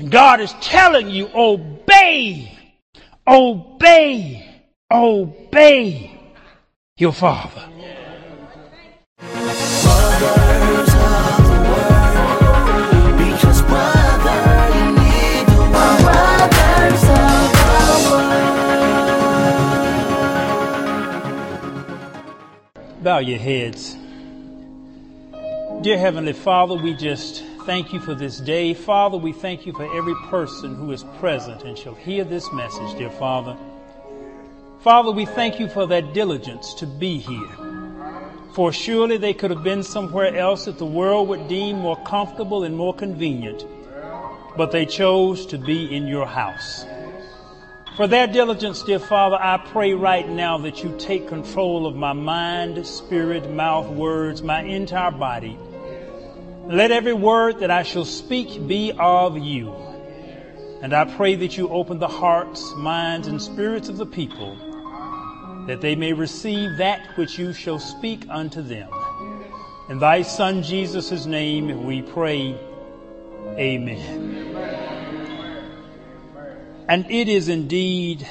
And God is telling you, obey, obey, obey your Father. Bow your heads. Dear Heavenly Father, we just thank you for this day. Father, we thank you for every person who is present and shall hear this message, dear Father. Father, we thank you for their diligence to be here. For surely they could have been somewhere else that the world would deem more comfortable and more convenient, but they chose to be in your house. For their diligence, dear Father, I pray right now that you take control of my mind, spirit, mouth, words, my entire body. Let every word that I shall speak be of you. And I pray that you open the hearts, minds, and spirits of the people, that they may receive that which you shall speak unto them. In thy Son Jesus' name we pray. Amen. And it is indeed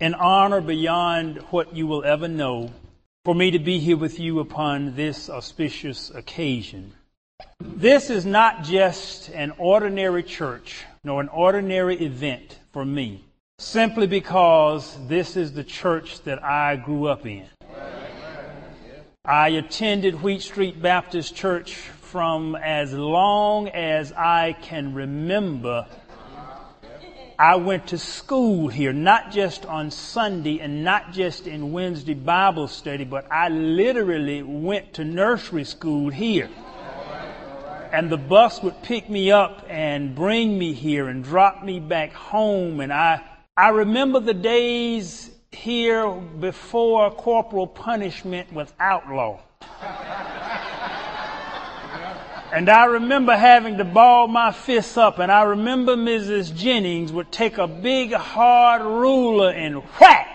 an honor beyond what you will ever know for me to be here with you upon this auspicious occasion. This is not just an ordinary church nor an ordinary event for me, simply because this is the church that I grew up in. I attended Wheat Street Baptist Church from as long as I can remember I went to school here, not just on Sunday and not just in Wednesday Bible study, but I literally went to nursery school here. And the bus would pick me up and bring me here and drop me back home. And I, I remember the days here before corporal punishment was outlawed. And I remember having to ball my fists up, and I remember Mrs. Jennings would take a big hard ruler and whack.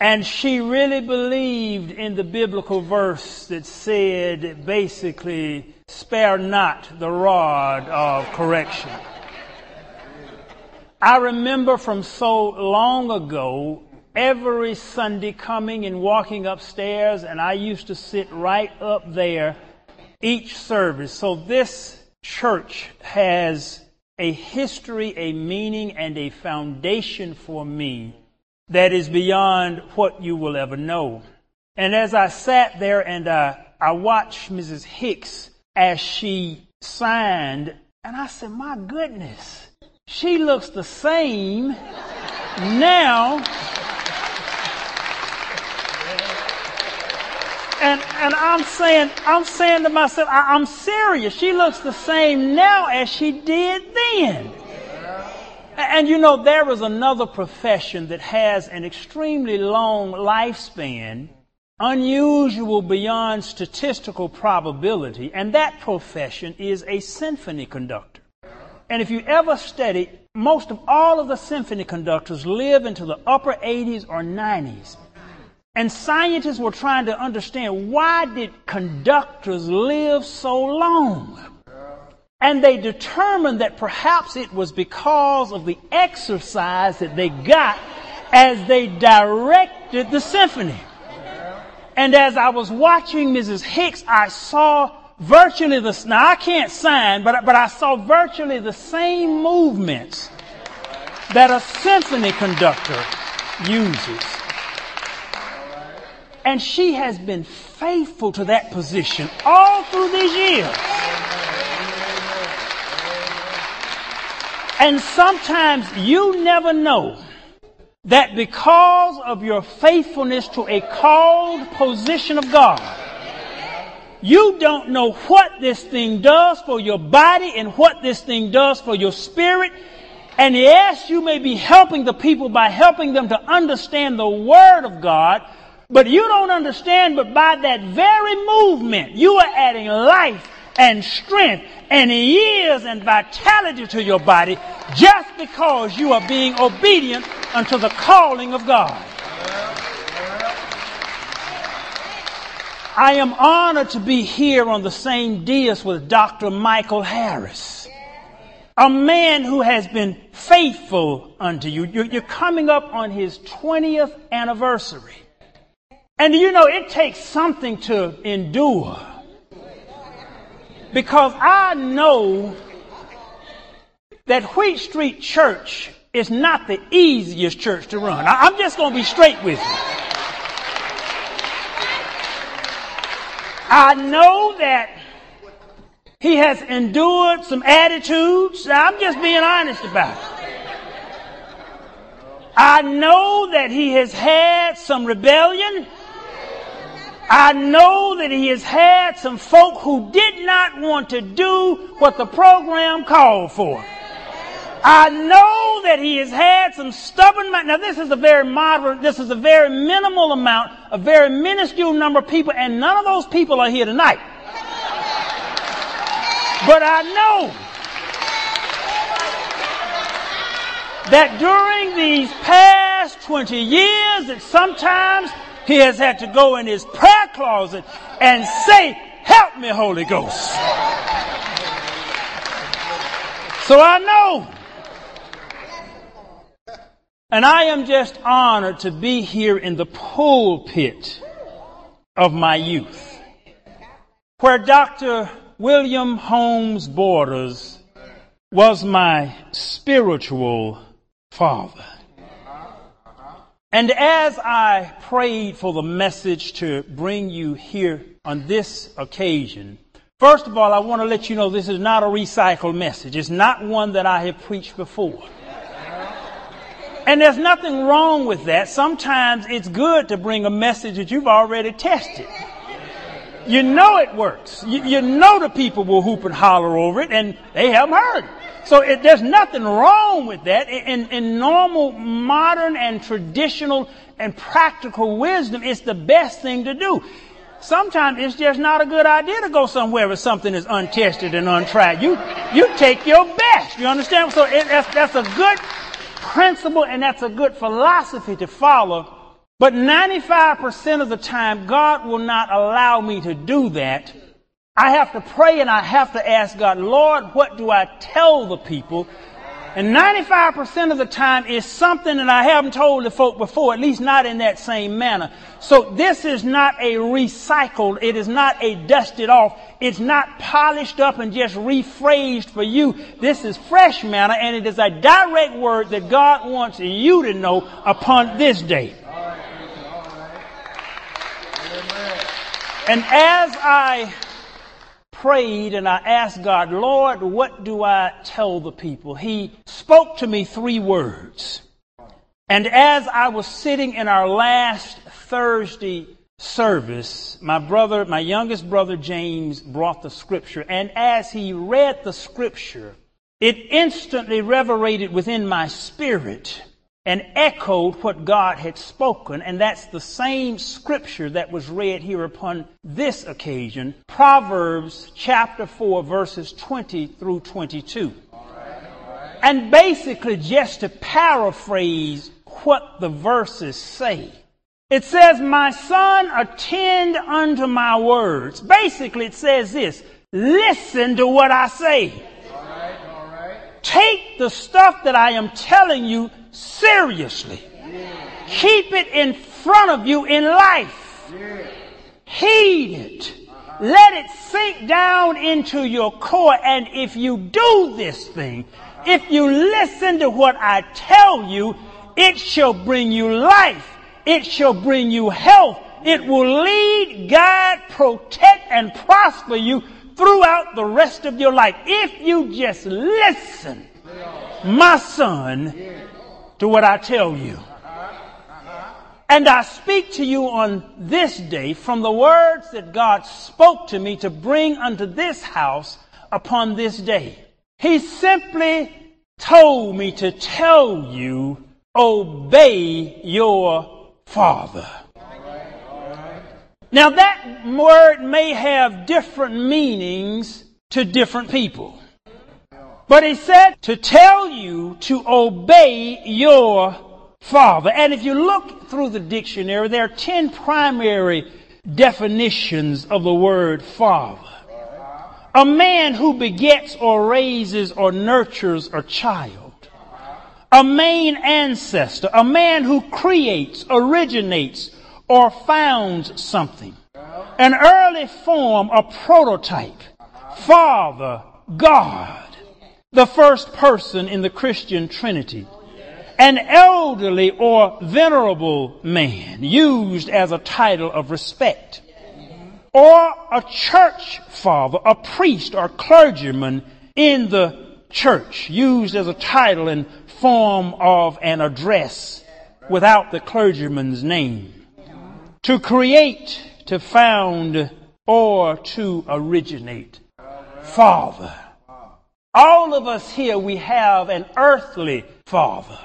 And she really believed in the biblical verse that said basically, spare not the rod of correction. I remember from so long ago every Sunday coming and walking upstairs, and I used to sit right up there each service. So this church has a history, a meaning, and a foundation for me that is beyond what you will ever know. And as I sat there and I, I watched Mrs. Hicks as she signed, and I said, my goodness, she looks the same now And, and I'm saying, I'm saying to myself, I, I'm serious. She looks the same now as she did then. And you know, there is another profession that has an extremely long lifespan, unusual beyond statistical probability, and that profession is a symphony conductor. And if you ever study, most of all of the symphony conductors live into the upper 80s or 90s. And scientists were trying to understand why did conductors live so long? And they determined that perhaps it was because of the exercise that they got as they directed the symphony. And as I was watching Mrs. Hicks, I saw virtually the, now I can't sign, but, but I saw virtually the same movements that a symphony conductor uses. And she has been faithful to that position all through these years. And sometimes you never know that because of your faithfulness to a called position of God, you don't know what this thing does for your body and what this thing does for your spirit. And yes, you may be helping the people by helping them to understand the Word of God, but you don't understand, but by that very movement, you are adding life and strength and years and vitality to your body just because you are being obedient unto the calling of God. I am honored to be here on the same dais with Dr. Michael Harris. a man who has been faithful unto you. You're, coming up on his 20th anniversary. And you know, it takes something to endure. Because I know that Wheat Street Church is not the easiest church to run. I'm just going to be straight with you. I know that he has endured some attitudes. I'm just being honest about it. I know that he has had some rebellion. I know that he has had some folk who did not want to do what the program called for. I know that he has had some stubborn. Now, this is a very moderate, this is a very minimal amount, a very minuscule number of people, and none of those people are here tonight. But I know that during these past 20 years, that sometimes he has had to go in his prayer closet and say, Help me, Holy Ghost. So I know and I am just honored to be here in the pulpit of my youth, where Dr. William Holmes Borders was my spiritual father. And as I prayed for the message to bring you here on this occasion, first of all, I want to let you know this is not a recycled message. It's not one that I have preached before. And there's nothing wrong with that. Sometimes it's good to bring a message that you've already tested. You know it works. You, you know the people will hoop and holler over it, and they haven't heard. So it, there's nothing wrong with that. In, in normal, modern, and traditional and practical wisdom, it's the best thing to do. Sometimes it's just not a good idea to go somewhere where something is untested and untried. You, you take your best. You understand? So it, that's, that's a good principle and that's a good philosophy to follow. But 95% of the time, God will not allow me to do that. I have to pray and I have to ask God, Lord, what do I tell the people and 95% of the time is something that I haven't told the folk before, at least not in that same manner. So this is not a recycled, it is not a dusted off, it's not polished up and just rephrased for you. This is fresh manna and it is a direct word that God wants you to know upon this day. And as I prayed and I asked God, Lord, what do I tell the people? He spoke to me three words. And as I was sitting in our last Thursday service, my brother, my youngest brother James brought the scripture. And as he read the scripture, it instantly reverberated within my spirit and echoed what God had spoken. And that's the same scripture that was read here upon this occasion. Proverbs chapter 4 verses 20 through 22. And basically just to paraphrase what the verses say. It says, my son, attend unto my words. Basically it says this, listen to what I say. Take the stuff that I am telling you seriously. Keep it in front of you in life. Heed it. Let it sink down into your core. And if you do this thing, if you listen to what I tell you, it shall bring you life. It shall bring you health. It will lead, guide, protect, and prosper you throughout the rest of your life. If you just listen, my son, to what I tell you. And I speak to you on this day from the words that God spoke to me to bring unto this house upon this day. He simply told me to tell you, obey your father. Now that word may have different meanings to different people. But he said to tell you to obey your father. And if you look through the dictionary, there are 10 primary definitions of the word father. a man who begets or raises or nurtures a child, a main ancestor, a man who creates, originates, or founds something, an early form, a prototype, Father, God, the first person in the Christian Trinity, an elderly or venerable man used as a title of respect. Or a church father, a priest or clergyman in the church, used as a title and form of an address without the clergyman's name. To create, to found, or to originate. Father. All of us here, we have an earthly father.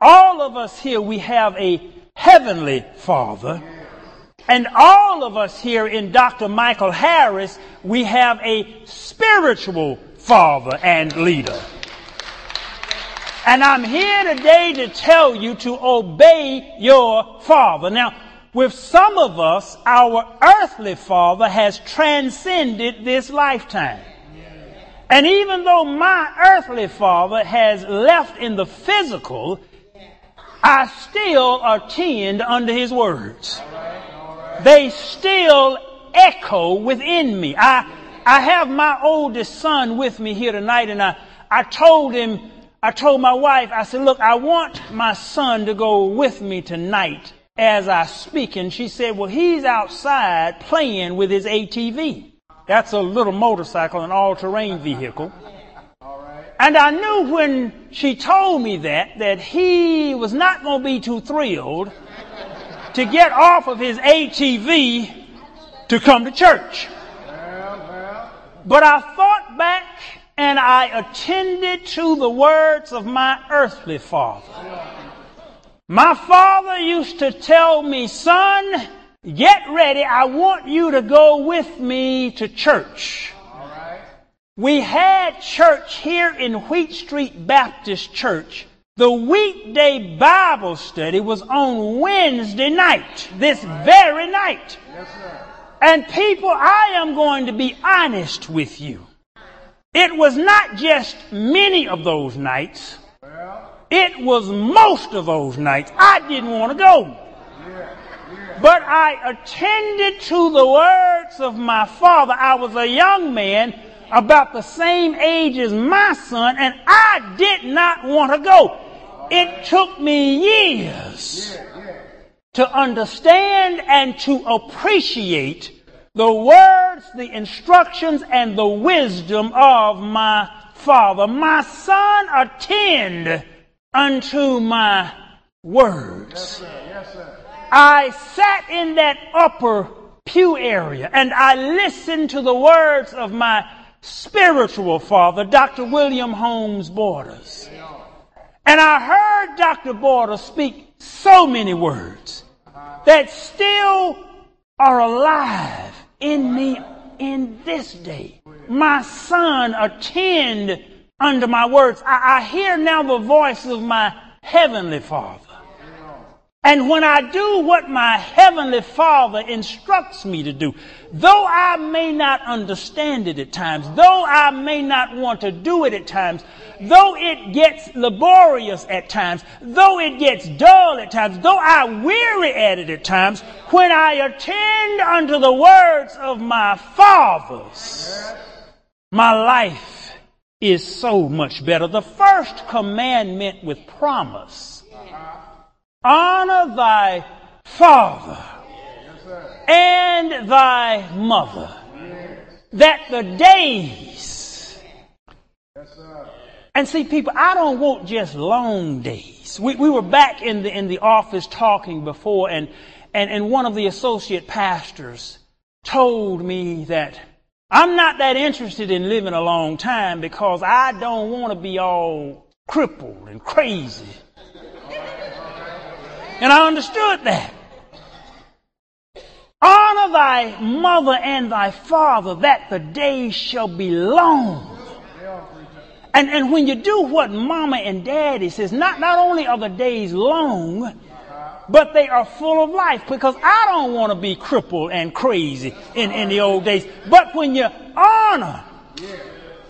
All of us here, we have a heavenly father. And all of us here in Dr. Michael Harris, we have a spiritual father and leader. And I'm here today to tell you to obey your father. Now, with some of us, our earthly father has transcended this lifetime. And even though my earthly father has left in the physical, I still attend under his words they still echo within me. I, I have my oldest son with me here tonight and I, I told him, I told my wife, I said, look, I want my son to go with me tonight as I speak. And she said, well, he's outside playing with his ATV. That's a little motorcycle, an all-terrain vehicle. And I knew when she told me that, that he was not going to be too thrilled to get off of his ATV to come to church. But I thought back and I attended to the words of my earthly father. My father used to tell me, son, get ready. I want you to go with me to church. We had church here in Wheat Street Baptist Church the weekday Bible study was on Wednesday night, this very night. Yes, and people, I am going to be honest with you. It was not just many of those nights. It was most of those nights. I didn't want to go. But I attended to the words of my father. I was a young man about the same age as my son, and I did not want to go. It took me years to understand and to appreciate the words, the instructions, and the wisdom of my father. My son, attend unto my words. Yes, sir. Yes, sir. I sat in that upper pew area and I listened to the words of my spiritual father, Dr. William Holmes Borders. And I heard Dr. Borders speak so many words that still are alive in me in this day. My son, attend unto my words. I, I hear now the voice of my heavenly Father. And when I do what my heavenly Father instructs me to do, though I may not understand it at times, though I may not want to do it at times, though it gets laborious at times, though it gets dull at times, though I weary at it at times, when I attend unto the words of my fathers, my life is so much better. The first commandment with promise honor thy father and thy mother, that the days. And see, people, I don't want just long days. We, we were back in the, in the office talking before, and, and, and one of the associate pastors told me that I'm not that interested in living a long time because I don't want to be all crippled and crazy and I understood that. Honor thy mother and thy father that the days shall be long. And, and when you do what mama and daddy says, not, not only are the days long, but they are full of life because I don't want to be crippled and crazy in, in the old days. But when you honor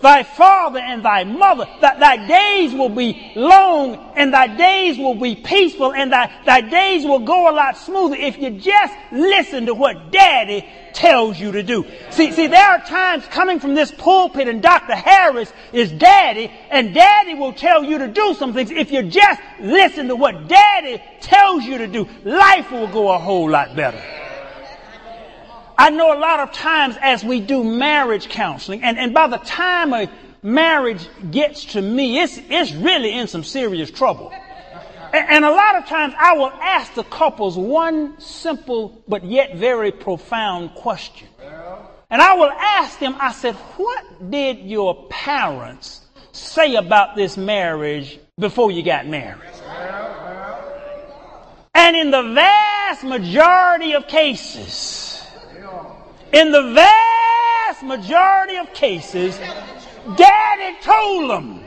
thy father and thy mother, that thy days will be long and thy days will be peaceful and thy, thy days will go a lot smoother if you just listen to what daddy tells you to do. See, see, there are times coming from this pulpit and Dr. Harris is daddy and daddy will tell you to do some things. If you just listen to what daddy tells you to do, life will go a whole lot better. I know a lot of times as we do marriage counseling, and, and by the time a marriage gets to me, it's, it's really in some serious trouble. And, and a lot of times I will ask the couples one simple but yet very profound question. And I will ask them, I said, what did your parents say about this marriage before you got married? And in the vast majority of cases, in the vast majority of cases, daddy told them,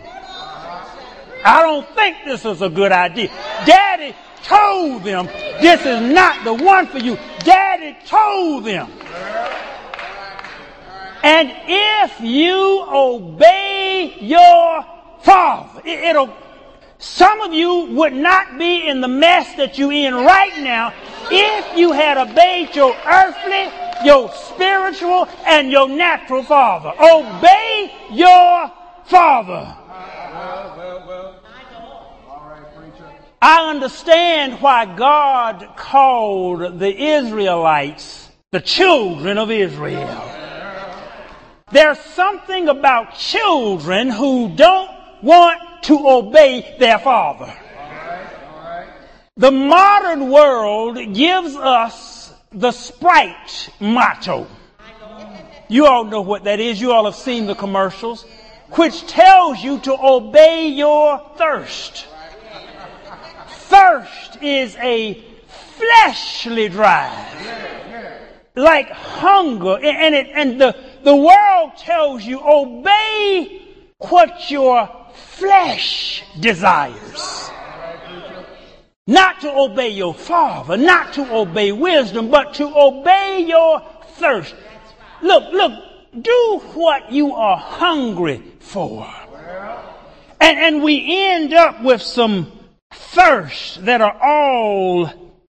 I don't think this is a good idea. Daddy told them this is not the one for you. Daddy told them. And if you obey your father, it'll, some of you would not be in the mess that you're in right now if you had obeyed your earthly your spiritual and your natural father. Obey your father. I understand why God called the Israelites the children of Israel. There's something about children who don't want to obey their father. The modern world gives us the Sprite motto. You all know what that is. You all have seen the commercials, which tells you to obey your thirst. Thirst is a fleshly drive, like hunger, and it, and the, the world tells you obey what your flesh desires. Not to obey your father, not to obey wisdom, but to obey your thirst. Look, look, do what you are hungry for. And, and we end up with some thirsts that are all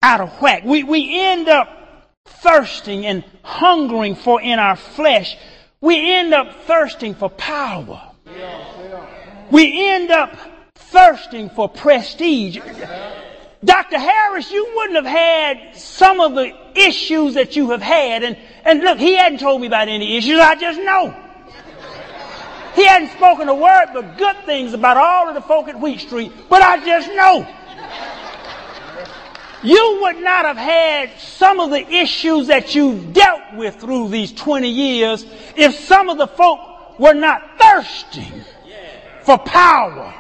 out of whack. We, we end up thirsting and hungering for in our flesh. We end up thirsting for power. We end up thirsting for prestige. Dr. Harris, you wouldn't have had some of the issues that you have had. And, and look, he hadn't told me about any issues. I just know. He hadn't spoken a word but good things about all of the folk at Wheat Street, but I just know. You would not have had some of the issues that you've dealt with through these 20 years if some of the folk were not thirsting for power.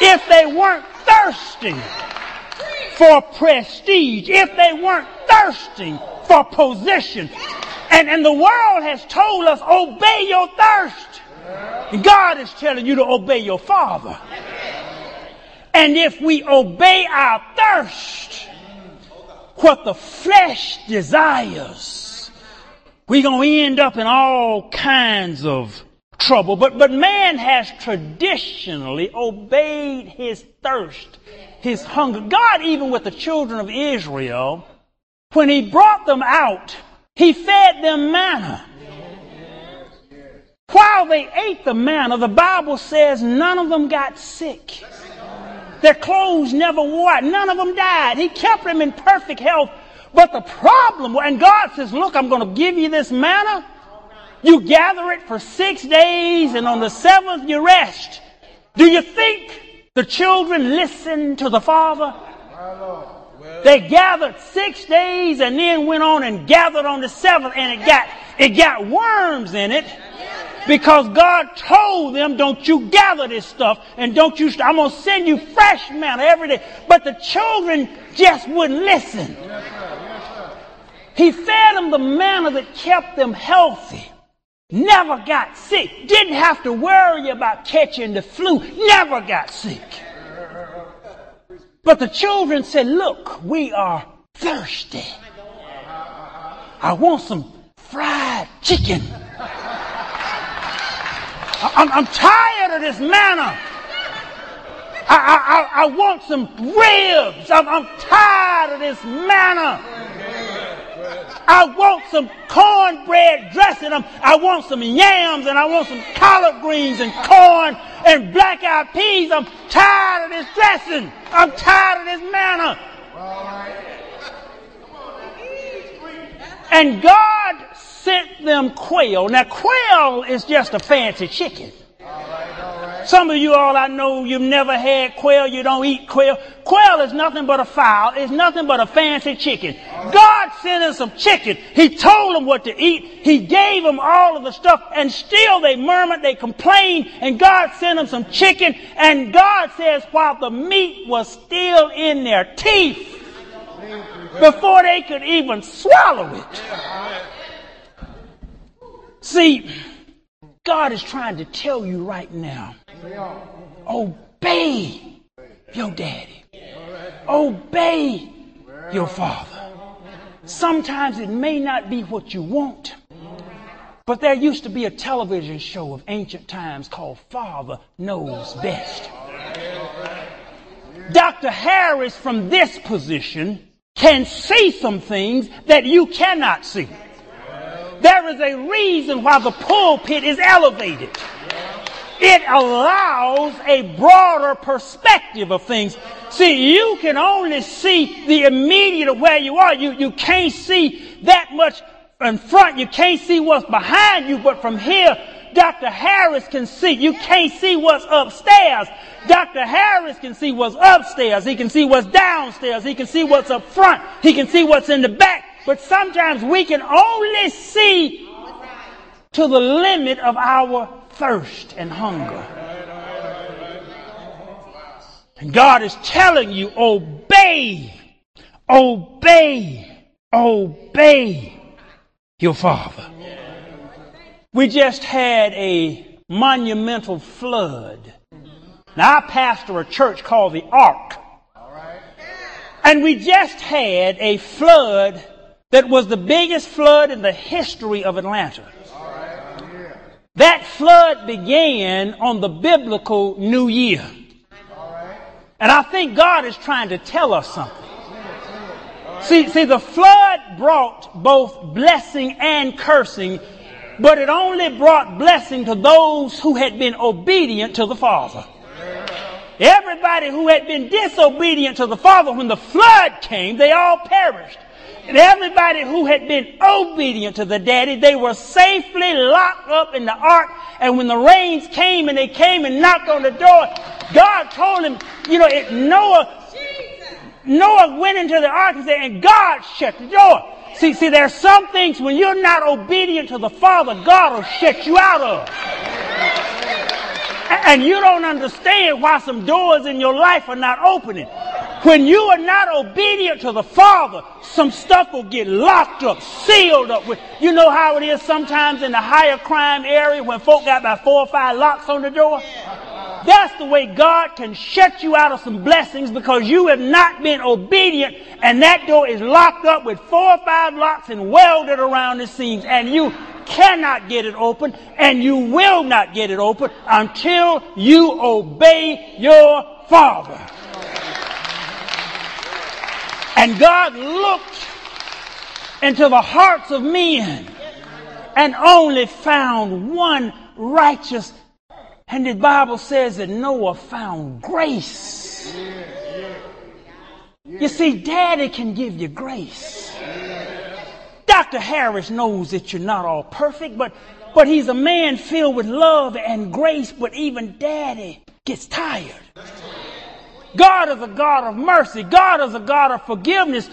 If they weren't thirsting for prestige, if they weren't thirsting for position. And, and the world has told us, obey your thirst. And God is telling you to obey your Father. And if we obey our thirst, what the flesh desires, we're going to end up in all kinds of trouble. But, but man has traditionally obeyed his thirst his hunger. God, even with the children of Israel, when he brought them out, he fed them manna. While they ate the manna, the Bible says none of them got sick. Their clothes never wore out. None of them died. He kept them in perfect health. But the problem, and God says, look, I'm going to give you this manna. You gather it for six days and on the seventh you rest. Do you think the children listened to the father. They gathered six days and then went on and gathered on the seventh and it got, it got worms in it because God told them, don't you gather this stuff and don't you, I'm going to send you fresh manna every day. But the children just wouldn't listen. He fed them the manna that kept them healthy. Never got sick. Didn't have to worry about catching the flu. Never got sick. But the children said, look, we are thirsty. I want some fried chicken. I'm, I'm tired of this manna. I, I, I, want some ribs. I'm, I'm tired of this manna. I want some cornbread dressing. I want some yams and I want some collard greens and corn and black eyed peas. I'm tired of this dressing. I'm tired of this manna. And God sent them quail. Now, quail is just a fancy chicken. Some of you all I know, you've never had quail, you don't eat quail. Quail is nothing but a fowl. It's nothing but a fancy chicken. God sent them some chicken. He told them what to eat. He gave them all of the stuff and still they murmured, they complained, and God sent them some chicken. And God says while the meat was still in their teeth, before they could even swallow it. See, God is trying to tell you right now obey your daddy, obey your father. Sometimes it may not be what you want, but there used to be a television show of ancient times called Father Knows Best. Dr. Harris, from this position, can see some things that you cannot see. There is a reason why the pulpit is elevated. It allows a broader perspective of things. See, you can only see the immediate of where you are. You, you can't see that much in front. You can't see what's behind you, but from here, Dr. Harris can see. You can't see what's upstairs. Dr. Harris can see what's upstairs. He can see what's downstairs. He can see what's up front. He can see what's in the back. But sometimes we can only see to the limit of our thirst and hunger. And God is telling you, obey, obey, obey your Father. We just had a monumental flood. Now, I pastor a church called the Ark. And we just had a flood that was the biggest flood in the history of Atlanta. That flood began on the biblical New Year. And I think God is trying to tell us something. See, see, the flood brought both blessing and cursing, but it only brought blessing to those who had been obedient to the Father. Everybody who had been disobedient to the Father when the flood came, they all perished. Everybody who had been obedient to the daddy, they were safely locked up in the ark. And when the rains came and they came and knocked on the door, God told him, you know, it, Noah, Noah went into the ark and said, and God shut the door. See, see, there are some things when you're not obedient to the Father, God will shut you out of. And you don't understand why some doors in your life are not opening. When you are not obedient to the Father, some stuff will get locked up, sealed up. With, you know how it is sometimes in the higher crime area when folk got about four or five locks on the door? That's the way God can shut you out of some blessings because you have not been obedient and that door is locked up with four or five locks and welded around the seams and you cannot get it open and you will not get it open until you obey your Father. And God looked into the hearts of men and only found one righteous. And the Bible says that Noah found grace. You see, daddy can give you grace. Dr. Harris knows that you're not all perfect, but, but he's a man filled with love and grace, but even daddy gets tired. God is a God of mercy. God is a God of forgiveness.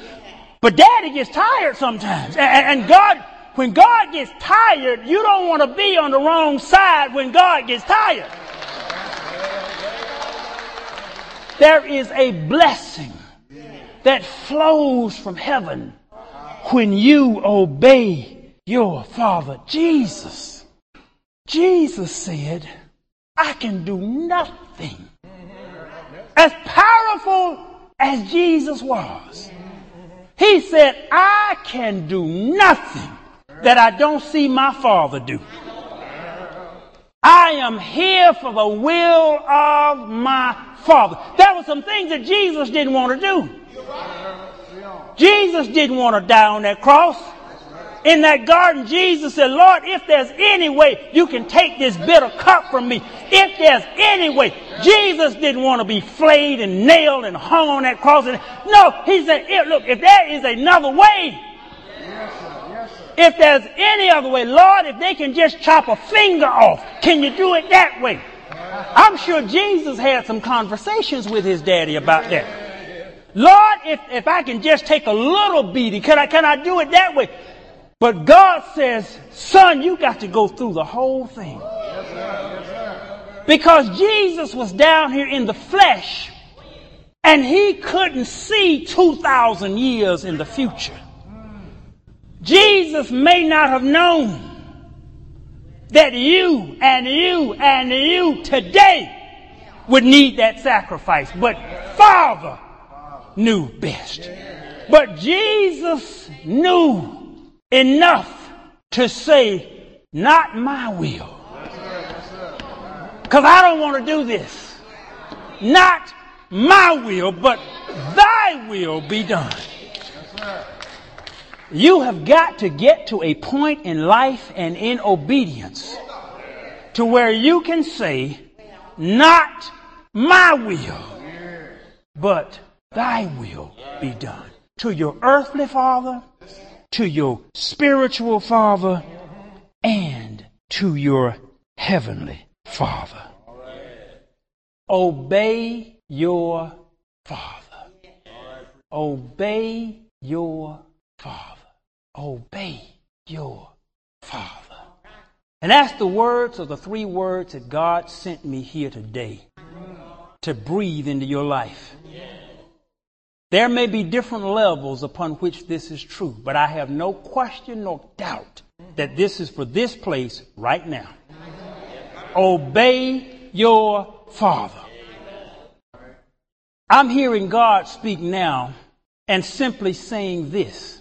But daddy gets tired sometimes. And, God, when God gets tired, you don't want to be on the wrong side when God gets tired. There is a blessing that flows from heaven when you obey your Father. Jesus, Jesus said, I can do nothing as powerful as Jesus was, he said, I can do nothing that I don't see my Father do. I am here for the will of my Father. There were some things that Jesus didn't want to do. Jesus didn't want to die on that cross. In that garden, Jesus said, Lord, if there's any way you can take this bitter cup from me, if there's any way, Jesus didn't want to be flayed and nailed and hung on that cross. No, he said, look, if there is another way, if there's any other way, Lord, if they can just chop a finger off, can you do it that way? I'm sure Jesus had some conversations with his daddy about that. Lord, if, if I can just take a little beating, can I, can I do it that way? But God says, son, you got to go through the whole thing. Because Jesus was down here in the flesh and he couldn't see 2,000 years in the future. Jesus may not have known that you and you and you today would need that sacrifice, but Father knew best. But Jesus knew enough to say, not my will. Because I don't want to do this. Not my will, but thy will be done. You have got to get to a point in life and in obedience to where you can say, not my will, but thy will be done. To your earthly father, to your spiritual father, and to your heavenly father. Obey your father. Obey your father obey your Father. And that's the words of the three words that God sent me here today to breathe into your life. There may be different levels upon which this is true, but I have no question nor doubt that this is for this place right now. Obey your Father. I'm hearing God speak now and simply saying this.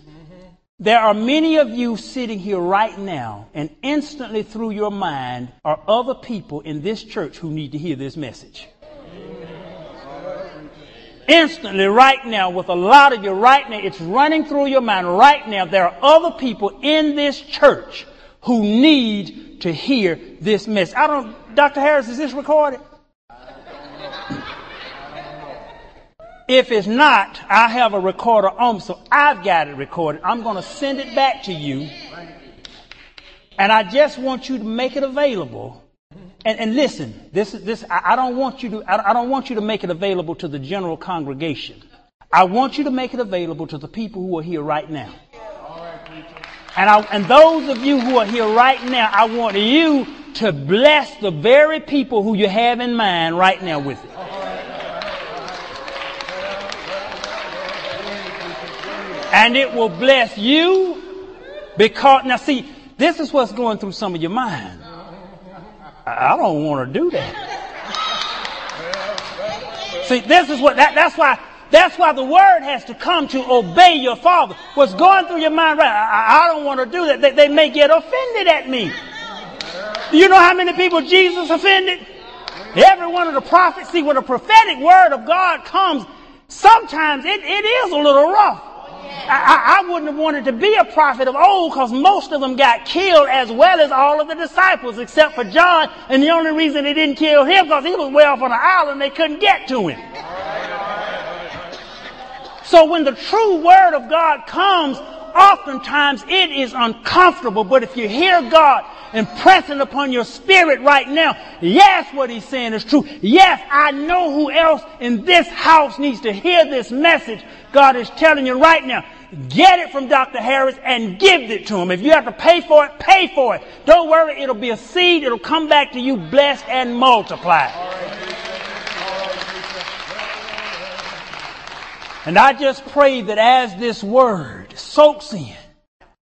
There are many of you sitting here right now, and instantly through your mind are other people in this church who need to hear this message. Instantly, right now, with a lot of you right now, it's running through your mind right now. There are other people in this church who need to hear this message. I don't, Dr. Harris, is this recorded? If it's not, I have a recorder on, so I've got it recorded. I'm going to send it back to you. And I just want you to make it available. And, and listen, this is this. I, I don't want you to. I, I don't want you to make it available to the general congregation. I want you to make it available to the people who are here right now. And, I, and those of you who are here right now, I want you to bless the very people who you have in mind right now with it. And it will bless you because, now see, this is what's going through some of your mind. I don't want to do that. See, this is what, that, that's why, that's why the word has to come to obey your father. What's going through your mind right I, I don't want to do that. They, they may get offended at me. You know how many people Jesus offended? Every one of the prophets. See, when a prophetic word of God comes, sometimes it, it is a little rough. I, I, wouldn't have wanted to be a prophet of old because most of them got killed as well as all of the disciples except for John. And the only reason they didn't kill him because he was way off on an island they couldn't get to him. So when the true word of God comes, oftentimes it is uncomfortable. But if you hear God impressing upon your spirit right now, yes, what he's saying is true. Yes, I know who else in this house needs to hear this message. God is telling you right now. Get it from Dr. Harris and give it to him. If you have to pay for it, pay for it. Don't worry, it'll be a seed. It'll come back to you blessed and multiplied. And I just pray that as this word soaks in,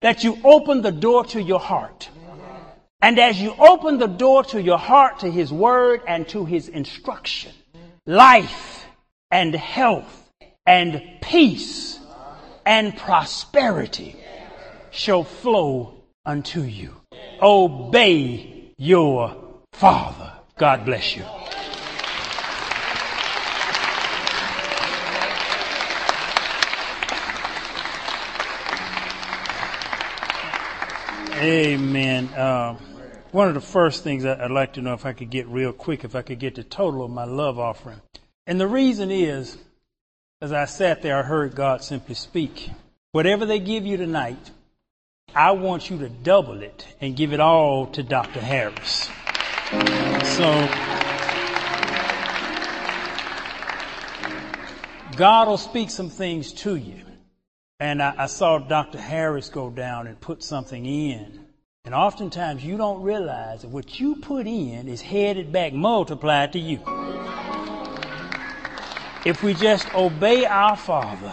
that you open the door to your heart. And as you open the door to your heart, to His word and to His instruction, life and health and peace and prosperity shall flow unto you. Obey your Father. God bless you. Amen. Uh, one of the first things I'd like to know if I could get real quick, if I could get the total of my love offering. And the reason is, as I sat there, I heard God simply speak. Whatever they give you tonight, I want you to double it and give it all to Dr. Harris. So, God will speak some things to you. And I, I saw Dr. Harris go down and put something in. And oftentimes you don't realize that what you put in is headed back multiplied to you. If we just obey our Father,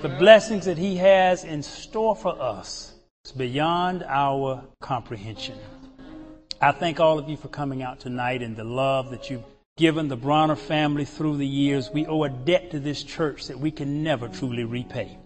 the blessings that He has in store for us is beyond our comprehension. I thank all of you for coming out tonight and the love that you've given the Bronner family through the years. We owe a debt to this church that we can never truly repay.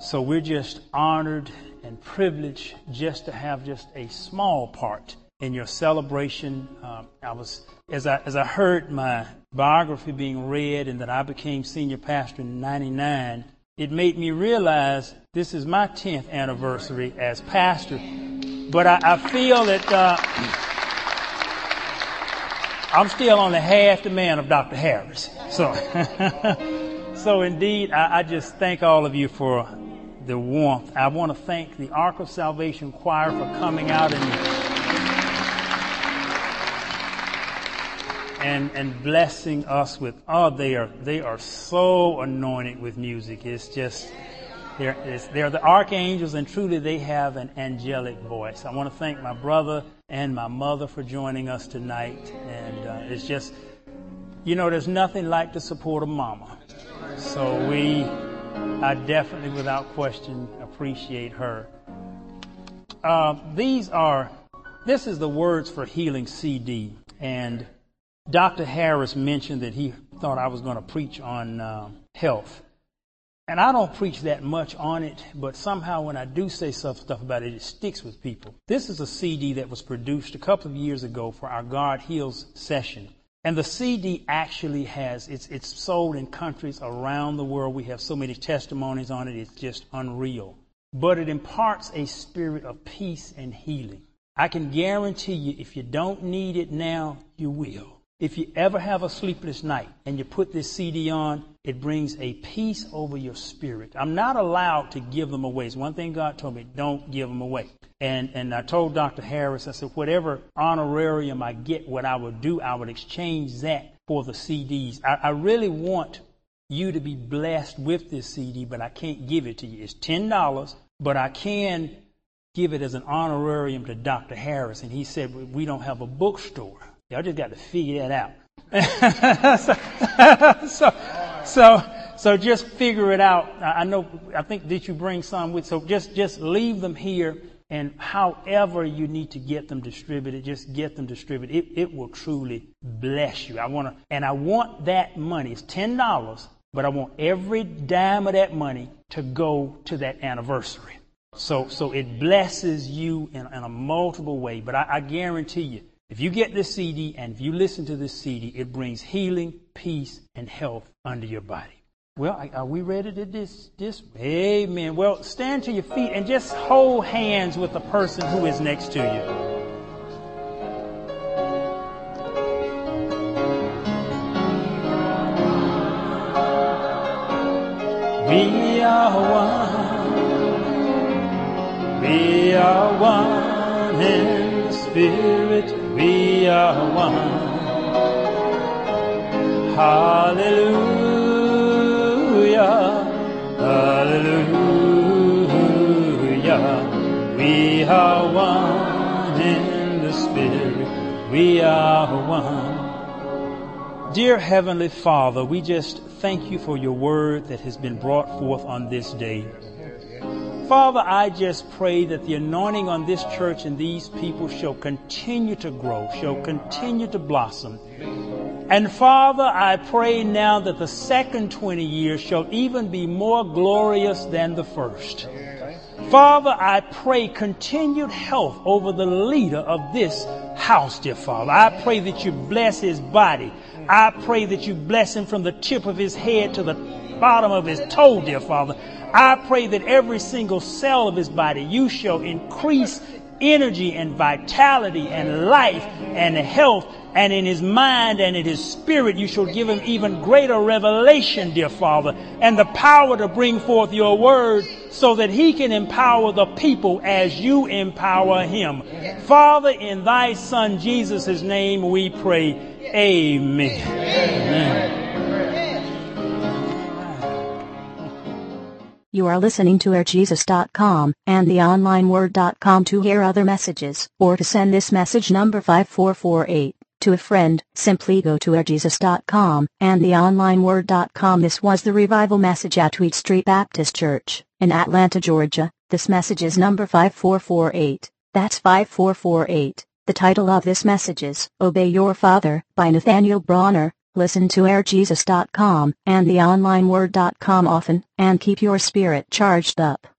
So we're just honored and privileged just to have just a small part in your celebration. Uh, I was as I as I heard my biography being read and that I became senior pastor in '99. It made me realize this is my 10th anniversary as pastor, but I, I feel that uh, I'm still only half the man of Dr. Harris. So, so indeed, I, I just thank all of you for the warmth. I want to thank the Ark of Salvation Choir for coming out and and and blessing us with oh they are they are so anointed with music. It's just they're it's, they're the archangels and truly they have an angelic voice. I want to thank my brother and my mother for joining us tonight, and uh, it's just you know there's nothing like the support of mama. So we I definitely, without question, appreciate her. Uh, these are, this is the Words for Healing CD. And Dr. Harris mentioned that he thought I was going to preach on uh, health. And I don't preach that much on it, but somehow when I do say some stuff about it, it sticks with people. This is a CD that was produced a couple of years ago for our God Heals session. And the CD actually has, it's, it's sold in countries around the world. We have so many testimonies on it, it's just unreal. But it imparts a spirit of peace and healing. I can guarantee you, if you don't need it now, you will. If you ever have a sleepless night and you put this CD on, it brings a peace over your spirit. I'm not allowed to give them away. It's one thing God told me, don't give them away. And, and I told Dr. Harris, I said, whatever honorarium I get, what I would do, I would exchange that for the CDs. I, I really want you to be blessed with this CD, but I can't give it to you. It's $10, but I can give it as an honorarium to Dr. Harris. And he said, we don't have a bookstore. Y'all just got to figure that out. so, so, so, so just figure it out. I know, I think, did you bring some with? So just, just leave them here and however you need to get them distributed, just get them distributed. It, it will truly bless you. I want to, and I want that money. It's $10, but I want every dime of that money to go to that anniversary. So, so it blesses you in, in a multiple way. But I, I guarantee you, if you get this CD and if you listen to this CD, it brings healing, peace, and health under your body. Well, are we ready to this? This? Amen. Well, stand to your feet and just hold hands with the person who is next to you. We are one. We are one in the Spirit. Are one. Hallelujah. Hallelujah. We are one in the Spirit. We are one. Dear Heavenly Father, we just thank you for your word that has been brought forth on this day. Father, I just pray that the anointing on this church and these people shall continue to grow, shall continue to blossom, and Father, I pray now that the second 20 years shall even be more glorious than the first. Father, I pray continued health over the leader of this house, dear Father. I pray that you bless his body. I pray that you bless him from the tip of his head to the bottom of his toe, dear Father. I pray that every single cell of his body you shall increase energy and vitality and life and health and in his mind and in his spirit you shall give him even greater revelation, dear Father, and the power to bring forth your word so that he can empower the people as you empower him. Father, in thy son Jesus' name we pray. Amen. Amen. You are listening to airjesus.com and theonlineword.com to hear other messages or to send this message number 5448 to a friend. Simply go to airjesus.com and theonlineword.com. This was the revival message at Wheat Street Baptist Church in Atlanta, Georgia. This message is number 5448. That's 5448. The title of this message is Obey Your Father by Nathaniel Bronner. Listen to airjesus.com and theonlineword.com often and keep your spirit charged up.